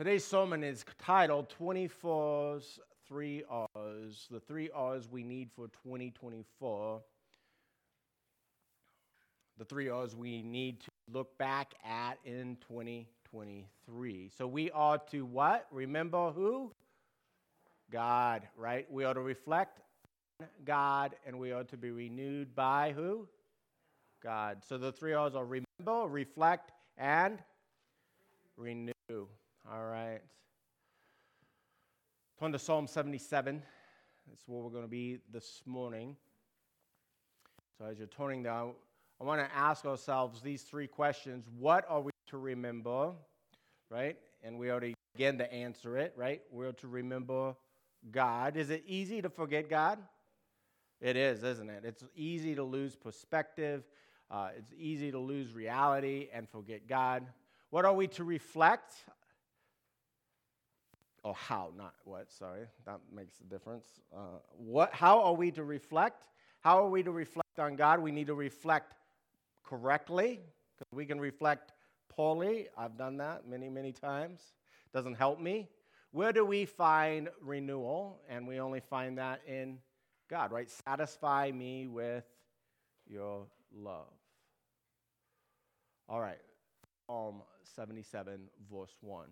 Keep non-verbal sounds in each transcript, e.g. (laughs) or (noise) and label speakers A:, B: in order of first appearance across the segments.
A: Today's sermon is titled 24's Three R's, the three R's we need for 2024. The three R's we need to look back at in 2023. So we are to what? Remember who? God, right? We are to reflect on God and we are to be renewed by who? God. So the three R's are remember, reflect, and renew. All right. Turn to Psalm 77. That's where we're going to be this morning. So as you're turning down, I want to ask ourselves these three questions. What are we to remember? Right? And we already began to answer it, right? We're to remember God. Is it easy to forget God? It is, isn't it? It's easy to lose perspective. Uh, it's easy to lose reality and forget God. What are we to reflect? Or how, not what, sorry. That makes a difference. Uh, what, how are we to reflect? How are we to reflect on God? We need to reflect correctly, because we can reflect poorly. I've done that many, many times. Doesn't help me. Where do we find renewal? And we only find that in God, right? Satisfy me with your love. All right, Psalm 77, verse 1.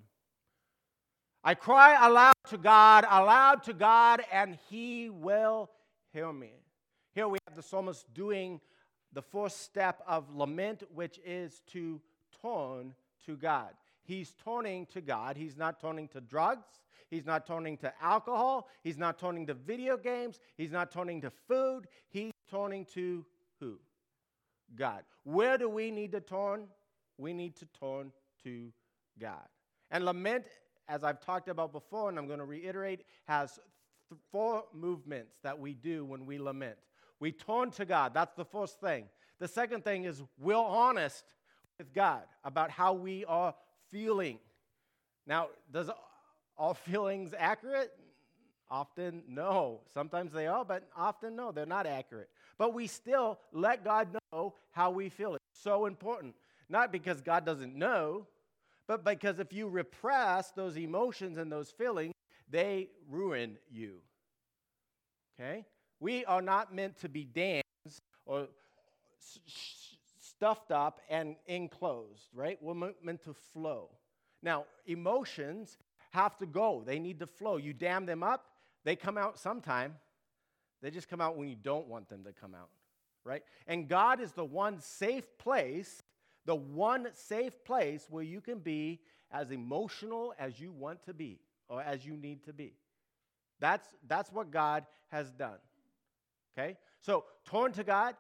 A: I cry aloud to God, aloud to God, and He will hear me. Here we have the psalmist doing the first step of lament, which is to turn to God. He's turning to God. He's not turning to drugs. He's not turning to alcohol. He's not turning to video games. He's not turning to food. He's turning to who? God. Where do we need to turn? We need to turn to God. And lament, as I've talked about before, and I'm going to reiterate, has th- four movements that we do when we lament. We turn to God. That's the first thing. The second thing is we're honest with God about how we are feeling. Now, does all feelings accurate? Often no. Sometimes they are, but often no, they're not accurate. But we still let God know how we feel. It's so important. Not because God doesn't know, but because if you repress those emotions and those feelings, they ruin you. Okay? We are not meant to be dammed or stuffed up and enclosed, right? We're meant to flow. Now, emotions have to go, they need to flow. You dam them up, they come out sometime. They just come out when you don't want them to come out, right? And God is the one safe place, the one safe place where you can be as emotional as you want to be or as you need to be. That's, that's what God has done. Okay? So turn to God,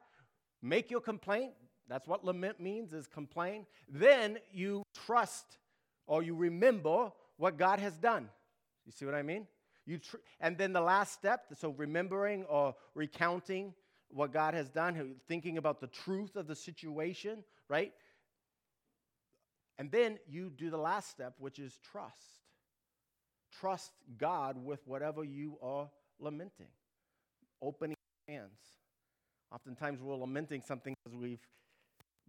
A: make your complaint. That's what lament means is complain. Then you trust or you remember what God has done. You see what I mean? You tr- and then the last step, so remembering or recounting what God has done, thinking about the truth of the situation, right? And then you do the last step, which is trust. Trust God with whatever you are lamenting. Opening hands. Oftentimes we're lamenting something because we've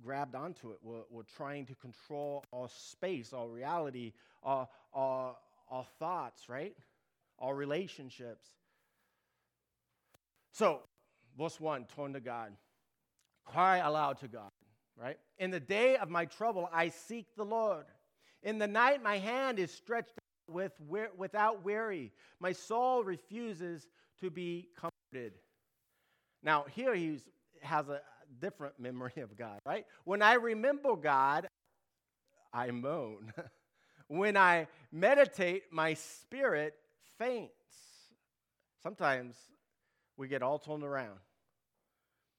A: grabbed onto it. We're, we're trying to control our space, our reality, our, our, our thoughts, right? Our relationships. So, verse 1 turn to God. Cry aloud to God, right? In the day of my trouble, I seek the Lord. In the night, my hand is stretched out with, without weary. My soul refuses to be comforted. Now, here he has a different memory of God, right? When I remember God, I moan. (laughs) when I meditate, my spirit faints. Sometimes we get all turned around.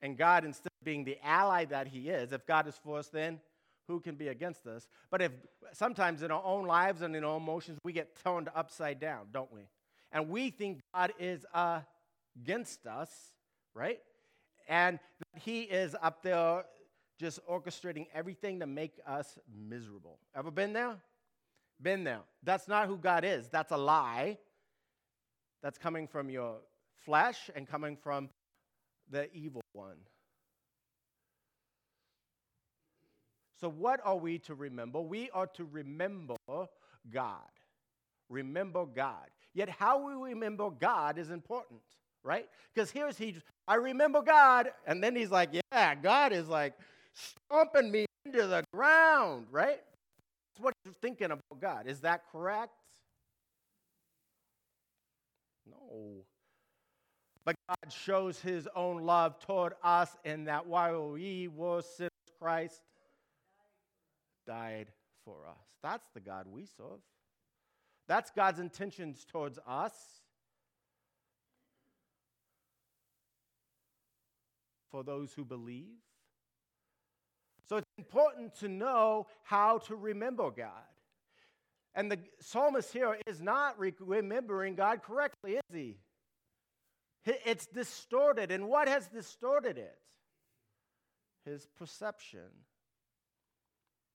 A: And God, instead being the ally that He is, if God is for us, then who can be against us? But if sometimes in our own lives and in our emotions, we get turned upside down, don't we? And we think God is uh, against us right? And that he is up there just orchestrating everything to make us miserable. Ever been there? Been there. That's not who God is. That's a lie. That's coming from your flesh and coming from the evil one. So, what are we to remember? We are to remember God. remember God. Yet, how we remember God is important, right? Because here's he, I remember God, and then he's like, yeah, God is like stomping me into the ground, right? That's what you're thinking about God. Is that correct? No. But God shows his own love toward us in that while we were sinners, Christ died for us. That's the God we serve. That's God's intentions towards us. For those who believe. So it's important to know how to remember God. And the psalmist here is not remembering God correctly, is he? It's distorted. And what has distorted it? His perception,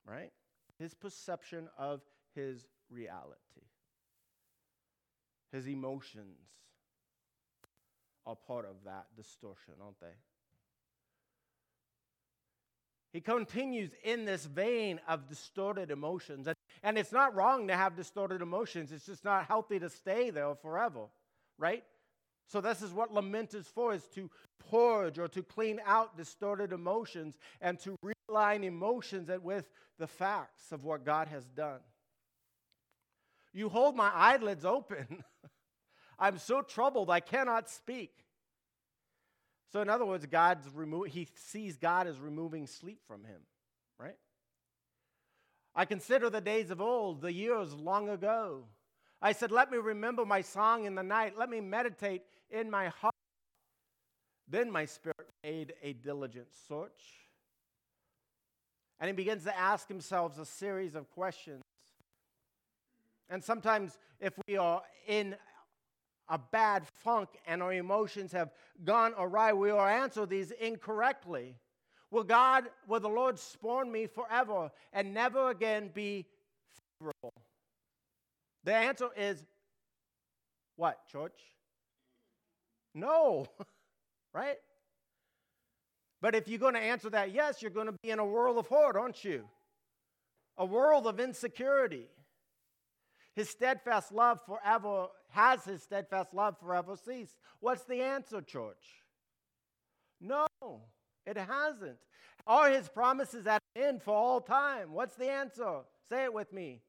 A: right? His perception of his reality. His emotions are part of that distortion, aren't they? He continues in this vein of distorted emotions. And, it's not wrong to have distorted emotions, it's just not healthy to stay there forever, right? So, this is what lament is for, is to purge or to clean out distorted emotions and to realign emotions with the facts of what God has done. You hold my eyelids open. (laughs) I'm so troubled I cannot speak. So, in other words, God's remo- he sees God as removing sleep from him, right? I consider the days of old, the years long ago. I said, Let me remember my song in the night. Let me meditate in my heart. Then my spirit made a diligent search. And he begins to ask himself a series of questions. And sometimes, if we are in a bad funk and our emotions have gone awry, we will answer these incorrectly. Will God, will the Lord scorn me forever and never again be favorable? The answer is what, church? No, (laughs) right? But if you're going to answer that yes, you're going to be in a world of hurt, aren't you? A world of insecurity. His steadfast love forever has his steadfast love forever ceased. What's the answer, church? No, it hasn't. Are his promises at an end for all time? What's the answer? Say it with me.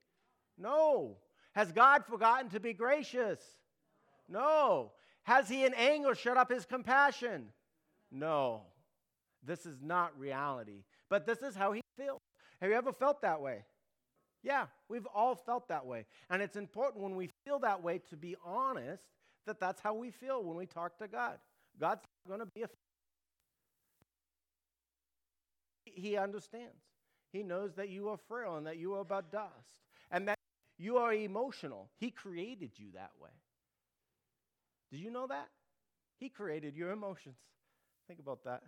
A: No. Has God forgotten to be gracious? No. Has he in anger shut up his compassion? No. This is not reality. But this is how he feels. Have you ever felt that way? Yeah, we've all felt that way. And it's important when we feel that way to be honest that that's how we feel when we talk to God. God's going to be a He understands. He knows that you are frail and that you are about dust and that you are emotional. He created you that way. Did you know that? He created your emotions. Think about that.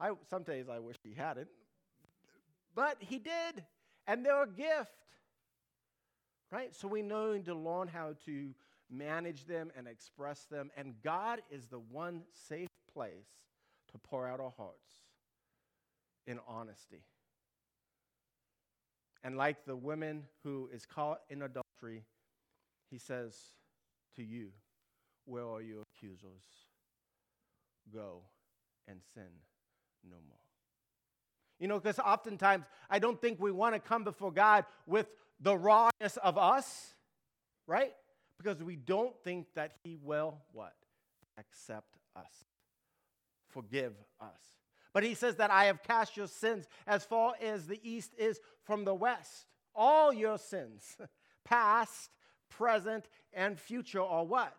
A: I, some days I wish he hadn't, but he did, and they're a gift. Right? So we know to learn how to manage them and express them, and God is the one safe place to pour out our hearts in honesty. And like the woman who is caught in adultery, he says to you, where are your accusers? Go and sin no more. You know, because oftentimes I don't think we want to come before God with the rawness of us, right? Because we don't think that He will what? Accept us, forgive us. But He says that I have cast your sins as far as the east is from the west. All your sins, (laughs) past, present, and future, are what?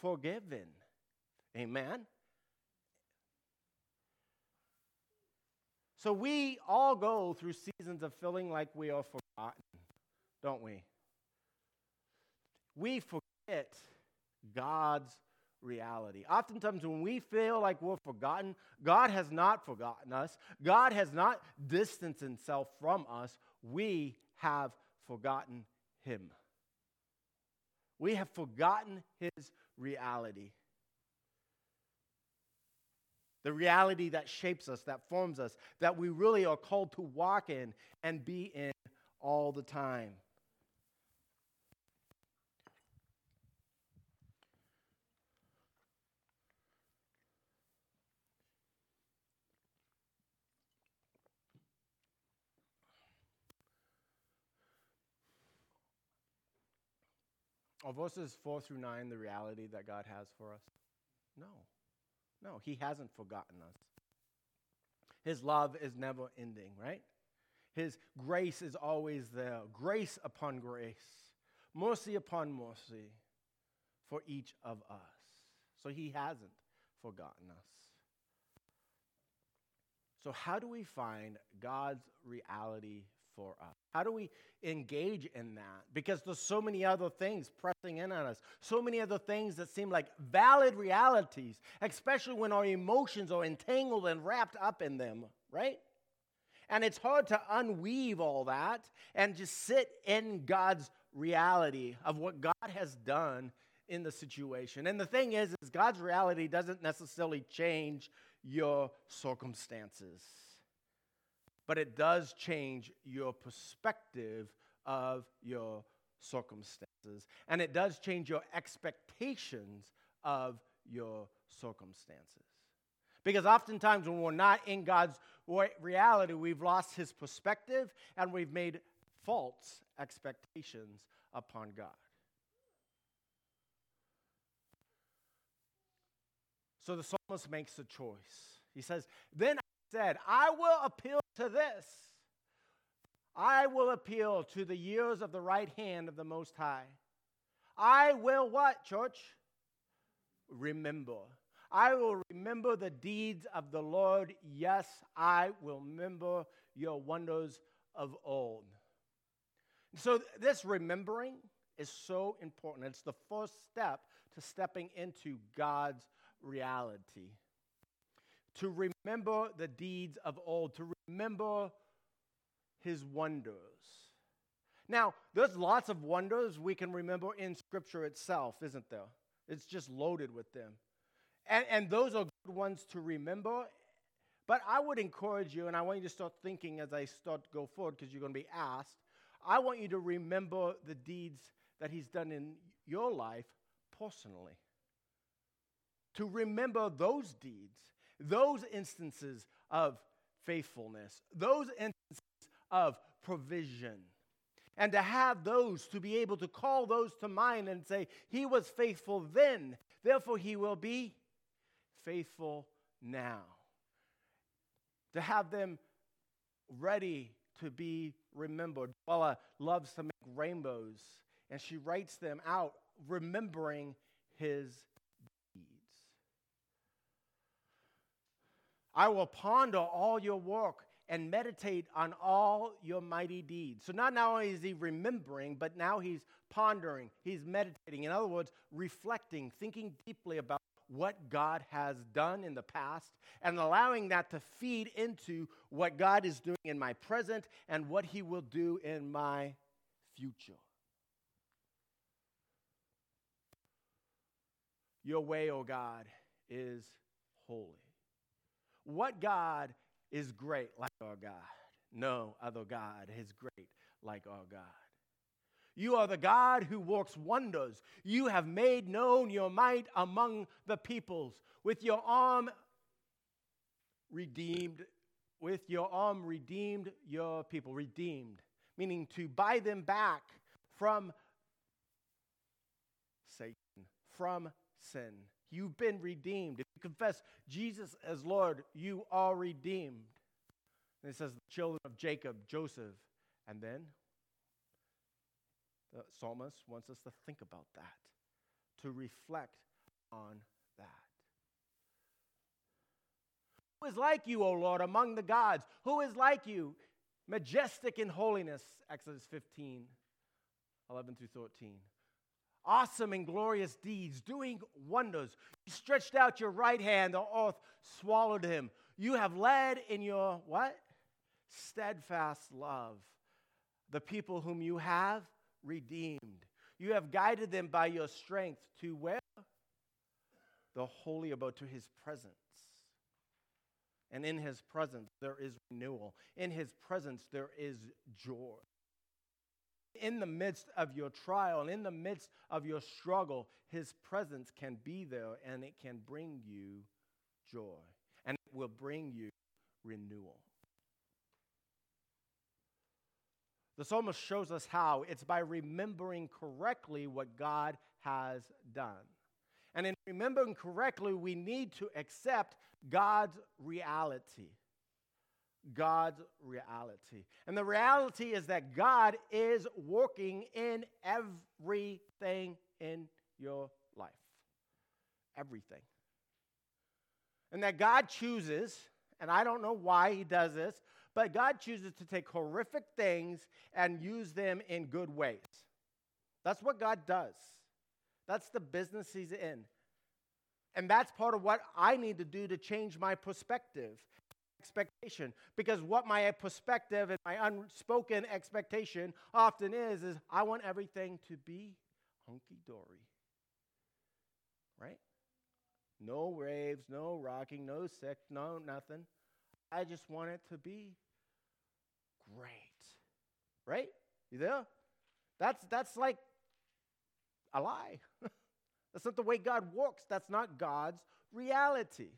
A: forgiven. Amen. So we all go through seasons of feeling like we are forgotten, don't we? We forget God's reality. Oftentimes, when we feel like we're forgotten, God has not forgotten us. God has not distanced himself from us. We have forgotten him. We have forgotten his reality the reality that shapes us, that forms us, that we really are called to walk in and be in all the time. Are verses 4 through 9 the reality that God has for us? No. No, He hasn't forgotten us. His love is never ending, right? His grace is always there. Grace upon grace, mercy upon mercy for each of us. So He hasn't forgotten us. So, how do we find God's reality for us? How do we engage in that? Because there's so many other things pressing in on us, so many other things that seem like valid realities, especially when our emotions are entangled and wrapped up in them, right? And it's hard to unweave all that and just sit in God's reality of what God has done in the situation. And the thing is, is God's reality doesn't necessarily change your circumstances, but it does change your perspective of your circumstances. And it does change your expectations of your circumstances. Because oftentimes, when we're not in God's reality, we've lost his perspective and we've made false expectations upon God. So the psalmist makes a choice. He says, Then said, I will appeal to this. I will appeal to the years of the right hand of the Most High. I will what, church? Remember. I will remember the deeds of the Lord. Yes, I will remember your wonders of old. So, this remembering is so important. It's the first step to stepping into God's reality. To remember the deeds of old, to remember his wonders. Now, there's lots of wonders we can remember in Scripture itself, isn't there? It's just loaded with them. And, and those are good ones to remember. But I would encourage you, and I want you to start thinking as I start to go forward because you're going to be asked. I want you to remember the deeds that He's done in your life personally to remember those deeds, those instances of faithfulness, those instances of provision. And to have those, to be able to call those to mind and say, He was faithful then, therefore He will be faithful now. To have them ready to be remembered. Bella loves to make rainbows, and she writes them out, remembering His I will ponder all your work and meditate on all your mighty deeds. So not, only is he remembering, but now he's pondering, he's meditating. In other words, reflecting, thinking deeply about what God has done in the past and allowing that to feed into what God is doing in my present and what he will do in my future. Your way, O oh God, is holy. What God is great like our God? No other God is great like our God. You are the God who works wonders. You have made known your might among the peoples. With your arm redeemed, with your arm redeemed your people. Redeemed, meaning to buy them back from Satan, from sin. You've been redeemed. Confess Jesus as Lord, you are redeemed. And it says the children of Jacob, Joseph. And then the psalmist wants us to think about that, to reflect on that. Who is like you, O Lord, among the gods? Who is like you, majestic in holiness? Exodus 15, 11 through 13 awesome and glorious deeds, doing wonders. You stretched out your right hand, the earth swallowed him. You have led in your what? Steadfast love the people whom you have redeemed. You have guided them by your strength to where? The holy abode, to his presence. And in his presence, there is renewal. In his presence, there is joy in the midst of your trial and in the midst of your struggle, His presence can be there and it can bring you joy and it will bring you renewal. The psalmist shows us how. It's by remembering correctly what God has done. And in remembering correctly, we need to accept God's reality. God's reality. And the reality is that God is working in everything in your life. Everything. And that God chooses, and I don't know why He does this, but God chooses to take horrific things and use them in good ways. That's what God does. That's the business He's in. And that's part of what I need to do to change my perspective, expectation. Because what my perspective and my unspoken expectation often is, is I want everything to be hunky dory. Right? No raves, no rocking, no sex, no nothing. I just want it to be great. Right? You there? That's that's like a lie. (laughs) That's not the way God works. That's not God's reality.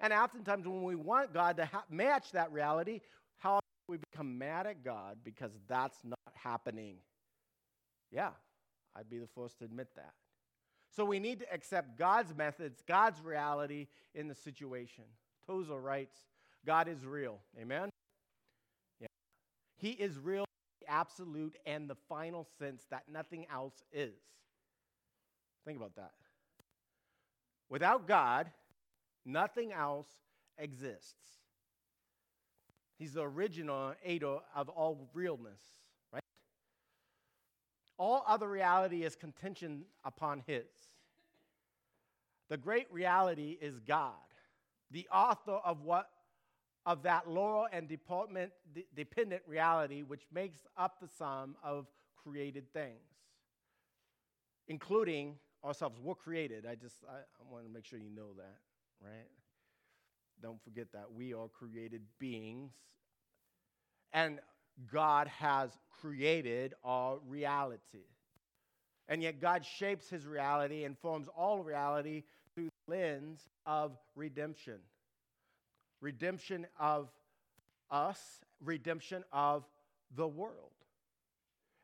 A: And oftentimes, when we want God to ha- match that reality, how we become mad at God because that's not happening. Yeah, I'd be the first to admit that. So we need to accept God's methods, God's reality in the situation. Tozer writes, God is real. Amen? Yeah. He is real, absolute, and the final sense that nothing else is. Think about that. Without God, nothing else exists. He's the original originator of all realness, right? All other reality is contention upon His. The great reality is God, the author of what of that lower and department dependent reality which makes up the sum of created things, including ourselves. We're created. I just I, I want to make sure you know that, right? Don't forget that we are created beings. And God has created our reality. And yet God shapes his reality and forms all reality through the lens of redemption. Redemption of us, redemption of the world.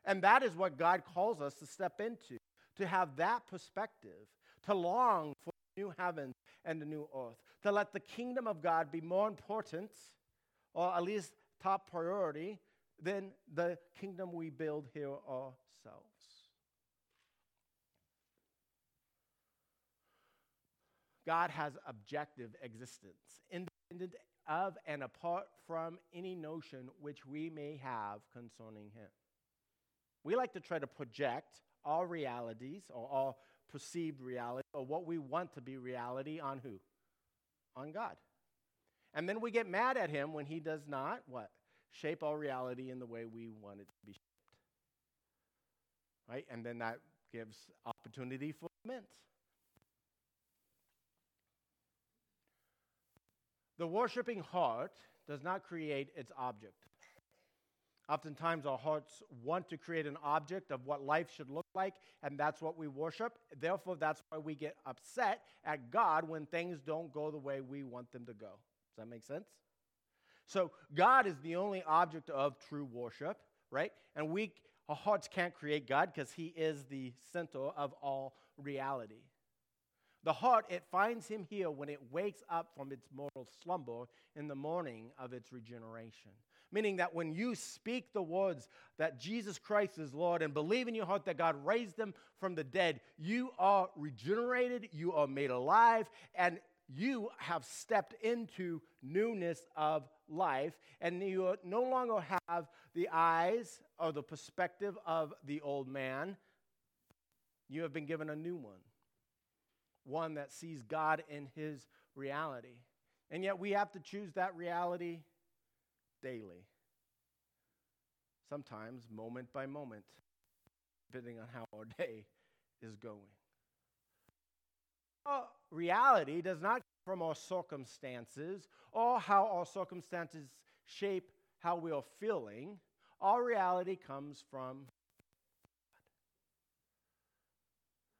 A: And that is what God calls us to step into to have that perspective, to long for new heavens and the new earth, to let the kingdom of God be more important, or at least top priority, than the kingdom we build here ourselves. God has objective existence, independent of and apart from any notion which we may have concerning Him. We like to try to project our realities or our perceived reality or what we want to be reality on who? On God. And then we get mad at him when he does not what? Shape our reality in the way we want it to be shaped. Right? And then that gives opportunity for lament. The worshiping heart does not create its object. Oftentimes, our hearts want to create an object of what life should look like, and that's what we worship. Therefore, that's why we get upset at God when things don't go the way we want them to go. Does that make sense? So, God is the only object of true worship, right? And we, our hearts can't create God because He is the center of all reality. The heart, it finds Him here when it wakes up from its mortal slumber in the morning of its regeneration. Meaning that when you speak the words that Jesus Christ is Lord and believe in your heart that God raised him from the dead, you are regenerated, you are made alive, and you have stepped into newness of life, and you no longer have the eyes or the perspective of the old man. You have been given a new one, one that sees God in his reality. And yet we have to choose that reality daily. Sometimes moment by moment, depending on how our day is going. Our reality does not come from our circumstances or how our circumstances shape how we are feeling. Our reality comes from.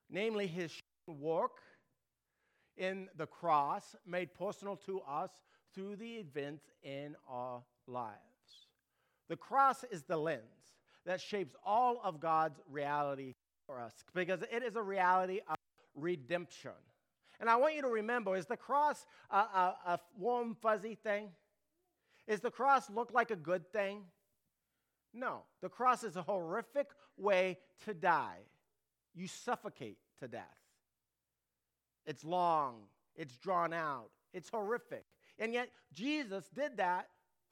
A: Namely, His work in the cross made personal to us through the events in our lives. The cross is the lens that shapes all of God's reality for us because it is a reality of redemption. And I want you to remember is the cross a, a, a warm, fuzzy thing? Is the cross look like a good thing? No. The cross is a horrific way to die. You suffocate to death. It's long, it's drawn out, it's horrific. And yet, Jesus did that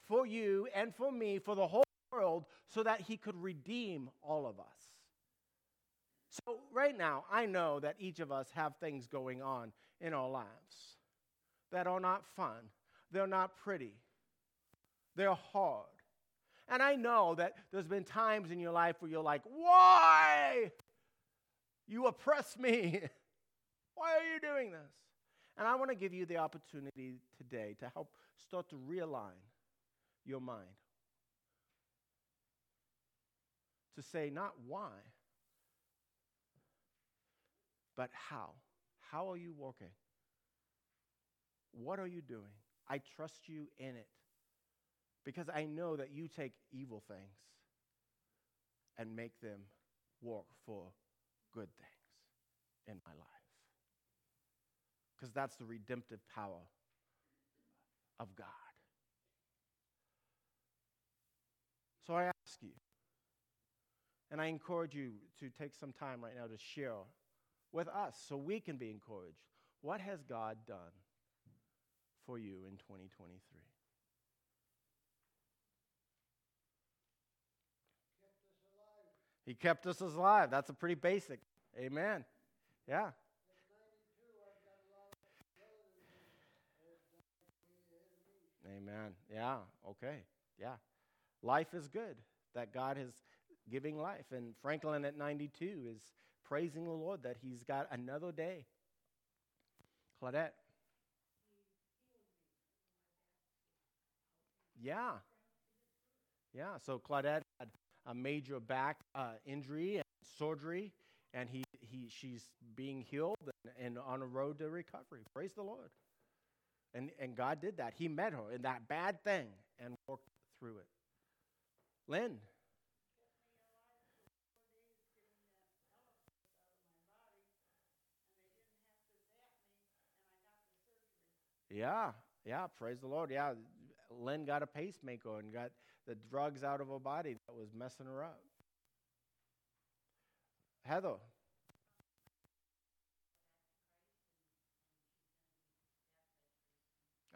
A: for you and for me, for the whole world, so that he could redeem all of us. So, right now, I know that each of us have things going on in our lives that are not fun, they're not pretty, they're hard. And I know that there's been times in your life where you're like, why? You oppress me. (laughs) why are you doing this? And I want to give you the opportunity today to help start to realign your mind. To say not why, but how. How are you working? What are you doing? I trust you in it because I know that you take evil things and make them work for good things in my life. Because that's the redemptive power of God. So I ask you, and I encourage you to take some time right now to share with us so we can be encouraged. What has God done for you in 2023? He kept us alive. That's a pretty basic. Amen. Yeah. Amen. Yeah. Okay. Yeah. Life is good that God is giving life. And Franklin at 92 is praising the Lord that he's got another day. Claudette. Yeah. Yeah. So Claudette had a major back uh, injury and surgery, and he, he, she's being healed and, and on a road to recovery. Praise the Lord. And, and God did that. He met her in that bad thing and worked through it. Lynn. Yeah, yeah, praise the Lord. Yeah, Lynn got a pacemaker and got the drugs out of her body that was messing her up. Heather.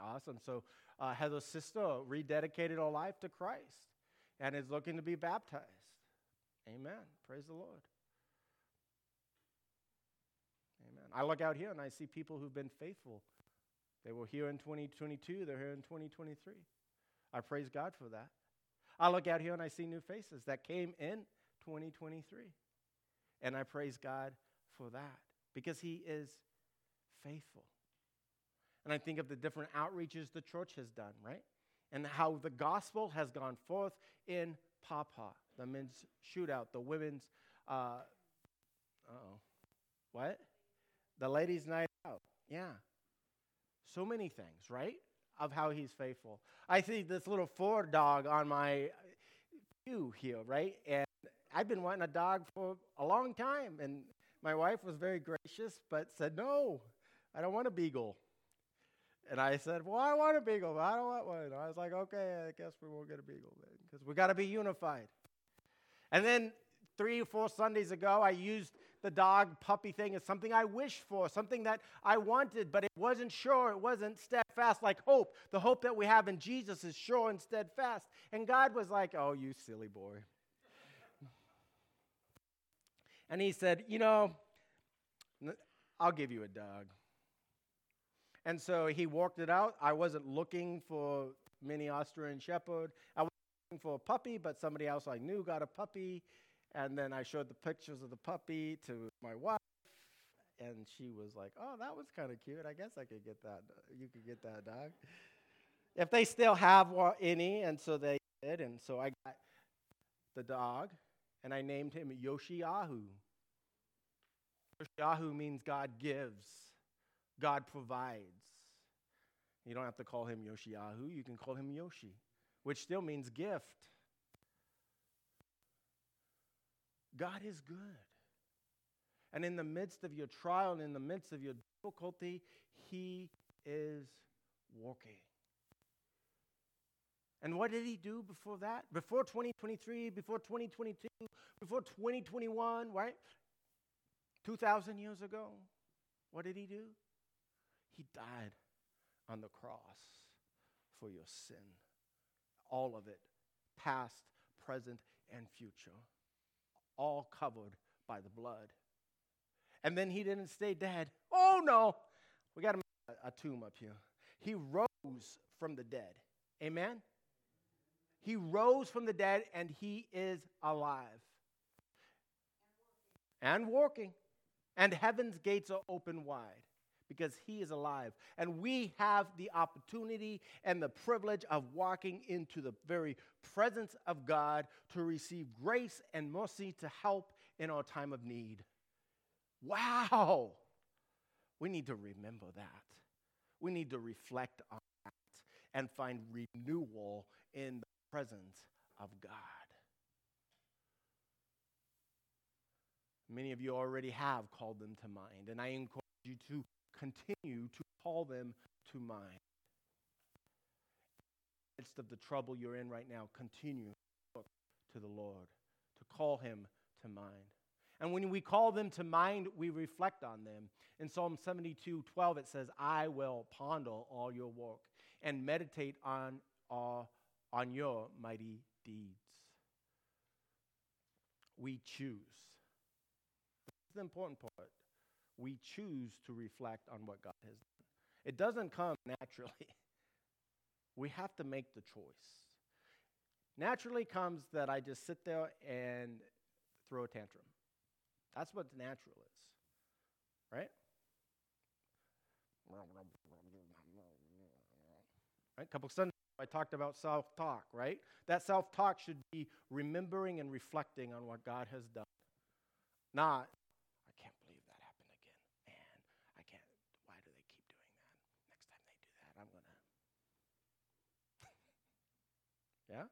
A: Awesome. So uh, Heather's sister rededicated her life to Christ and is looking to be baptized. Amen. Praise the Lord. Amen. I look out here and I see people who've been faithful they were here in 2022, they're here in 2023. I praise God for that. I look out here and I see new faces that came in 2023. And I praise God for that because He is faithful. And I think of the different outreaches the church has done, right? And how the gospel has gone forth in Papa, the men's shootout, the women's, uh oh, what? The ladies' night out. Yeah. So many things, right? Of how he's faithful. I see this little Ford dog on my pew here, right? And I've been wanting a dog for a long time. And my wife was very gracious, but said, No, I don't want a beagle. And I said, Well, I want a beagle, but I don't want one. I was like, Okay, I guess we won't get a beagle then, because we got to be unified. And then three or four Sundays ago, I used the dog puppy thing as something I wished for, something that I wanted, but it wasn't sure, it wasn't steadfast like hope. The hope that we have in Jesus is sure and steadfast. And God was like, Oh, you silly boy. and He said, You know, I'll give you a dog. And so he walked it out. I wasn't looking for mini Australian Shepherd. I was looking for a puppy, but somebody else I knew got a puppy. And then I showed the pictures of the puppy to my wife, and she was like, "Oh, that was kind of cute. I guess I could get that. You could get that dog." If they still have any, and so they did, and so I got the dog, and I named him Yoshiahu. Yoshiahu means God gives, God provides. You don't have to call him Yoshiahu, you can call him Yoshi, which still means gift. God is good. And in the midst of your trial and in the midst of your difficulty, He is working. And what did He do before that? Before 2023, before 2022, before 2021, right? 2,000 years ago, what did He do? He died on the cross for your sin. All of it, past, present, and future, all covered by the blood. And then he didn't stay dead. Oh no, we got a, a tomb up here. He rose from the dead. Amen? He rose from the dead and he is alive and walking. And heaven's gates are open wide because he is alive. And we have the opportunity and the privilege of walking into the very presence of God to receive grace and mercy to help in our time of need. Wow! We need to remember that. We need to reflect on that and find renewal in the presence of God. Many of you already have called them to mind, and I encourage you to continue to call them to mind. In the midst of the trouble you're in right now, continue to look to the Lord, to call him to mind. And when we call them to mind, we reflect on them. In Psalm 72 12, it says, I will ponder all your work and meditate on, uh, on your mighty deeds. We choose. This is the important part we choose to reflect on what God has done. It doesn't come naturally. (laughs) We have to make the choice. Naturally comes that I just sit there and throw a tantrum. That's what natural is, right? Right? A couple of Sundays I talked about self talk, right? That self talk should be remembering and reflecting on what God has done, not Yeah?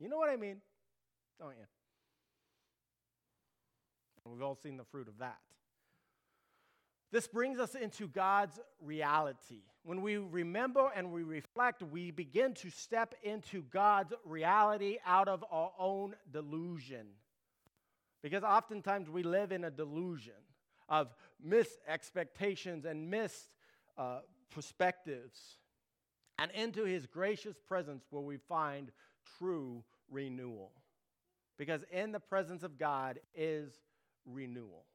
A: You know what I mean, don't you? And we've all seen the fruit of that. This brings us into God's reality. When we remember and we reflect, we begin to step into God's reality out of our own delusion. Because oftentimes we live in a delusion of missed expectations and missed uh, perspectives and into his gracious presence where we find true renewal. Because in the presence of God is renewal.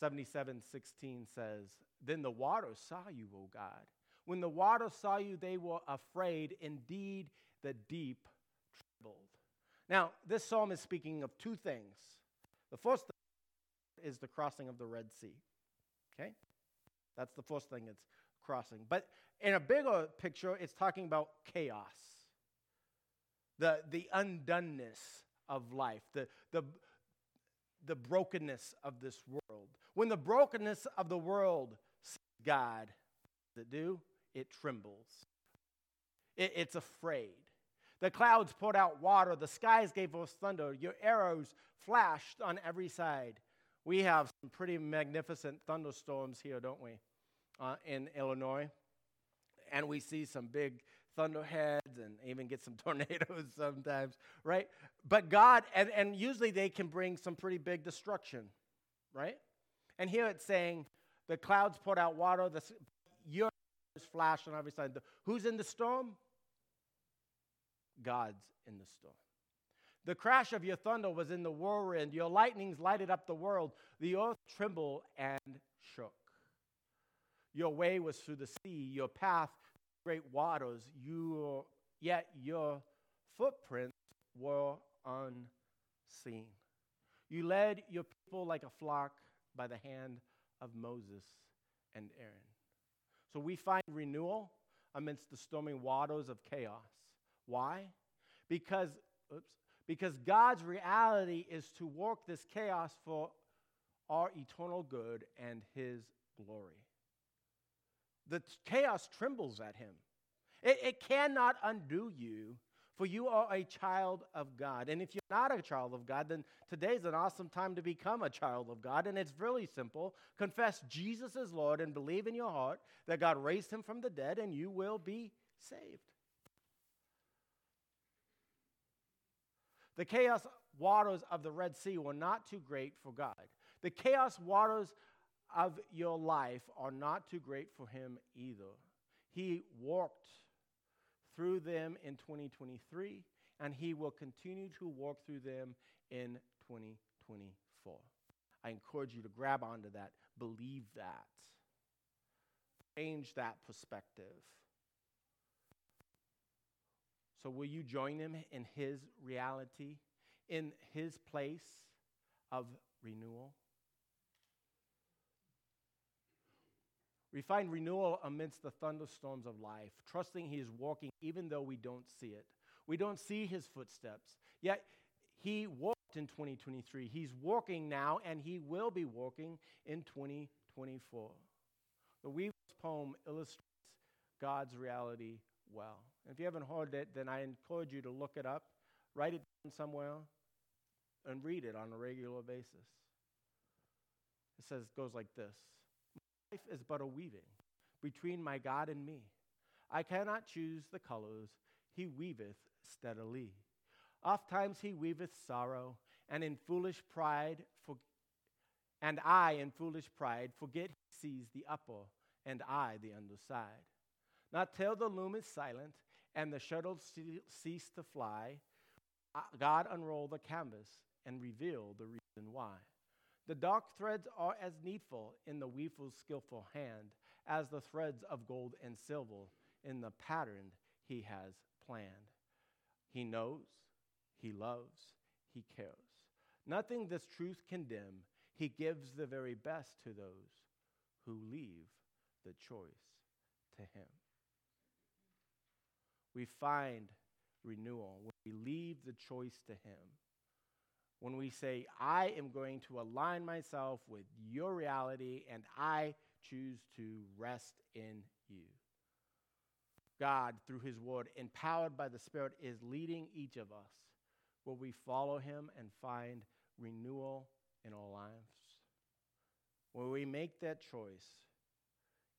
A: 77:16 says, "Then the waters saw you, O God. When the waters saw you, they were afraid. Indeed, the deep trembled." Now, this psalm is speaking of two things. The first is the crossing of the Red Sea. Okay? That's the first thing it's crossing. But in a bigger picture, it's talking about chaos, the, the undoneness of life, the, the, the brokenness of this world. When the brokenness of the world sees God, it do? It trembles. It, it's afraid. The clouds poured out water. The skies gave us thunder. Your arrows flashed on every side. We have some pretty magnificent thunderstorms here, don't we, uh, in Illinois? And we see some big thunderheads and even get some (laughs) tornadoes sometimes, right? But God, and, and usually they can bring some pretty big destruction, right? And here it's saying the clouds poured out water, the your flash on every side. Who's in the storm? God's in the storm. The crash of your thunder was in the whirlwind. Your lightnings lighted up the world. The earth trembled and shook. Your way was through the sea, your path great waters, yet your footprints were unseen. You led your people like a flock by the hand of Moses and Aaron. So we find renewal amidst the stormy waters of chaos. Why? Because oops, because God's reality is to work this chaos for our eternal good and His glory. The chaos trembles at Him. It, it cannot undo you For you are a child of God. And if you're not a child of God, then today's an awesome time to become a child of God. And it's really simple confess Jesus as Lord and believe in your heart that God raised him from the dead, and you will be saved. The chaos waters of the Red Sea were not too great for God. The chaos waters of your life are not too great for Him either. He walked through them in 2023, and He will continue to walk through them in 2024. I encourage you to grab onto that, believe that, change that perspective. So, will you join Him in His reality, in His place of renewal? We find renewal amidst the thunderstorms of life, trusting He is walking even though we don't see it. We don't see His footsteps. Yet He walked in 2023. He's walking now, and He will be walking in 2024. The Weaver's poem illustrates God's reality well. If you haven't heard it, then I encourage you to look it up, write it down somewhere, and read it on a regular basis. It says, goes like this life is but a weaving between my God and me. I cannot choose the colors, he weaveth steadily. Oft times he weaveth sorrow, and in foolish pride, for, and I in foolish pride forget he sees the upper, and I the underside. Not till the loom is silent, and the shuttles cease to fly, uh, God unroll the canvas and reveal the reason why. The dark threads are as needful in the weaver's skillful hand as the threads of gold and silver in the pattern he has planned. He knows, he loves, he cares. Nothing this truth can dim. He gives the very best to those who leave the choice to him. We find renewal when we leave the choice to him when we say, I am going to align myself with your reality and I choose to rest in you. God, through his word, empowered by the Spirit, is leading each of us where we follow him and find renewal in our lives. Where we make that choice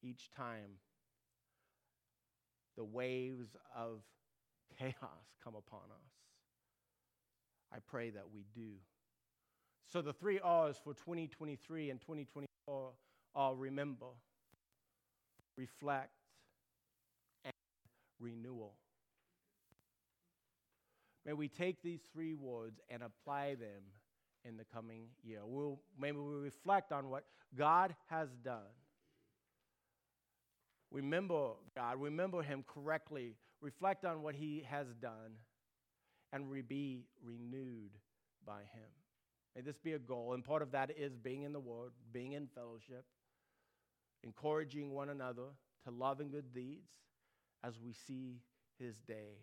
A: each time the waves of chaos come upon us. I pray that we do. So, the three R's for 2023 and 2024 are remember, reflect, and renewal. May we take these three words and apply them in the coming year. We'll, maybe we reflect on what God has done. Remember God, remember Him correctly, reflect on what He has done and be renewed by Him. May this be a goal. And part of that is being in the Word, being in fellowship, encouraging one another to love and good deeds as we see His day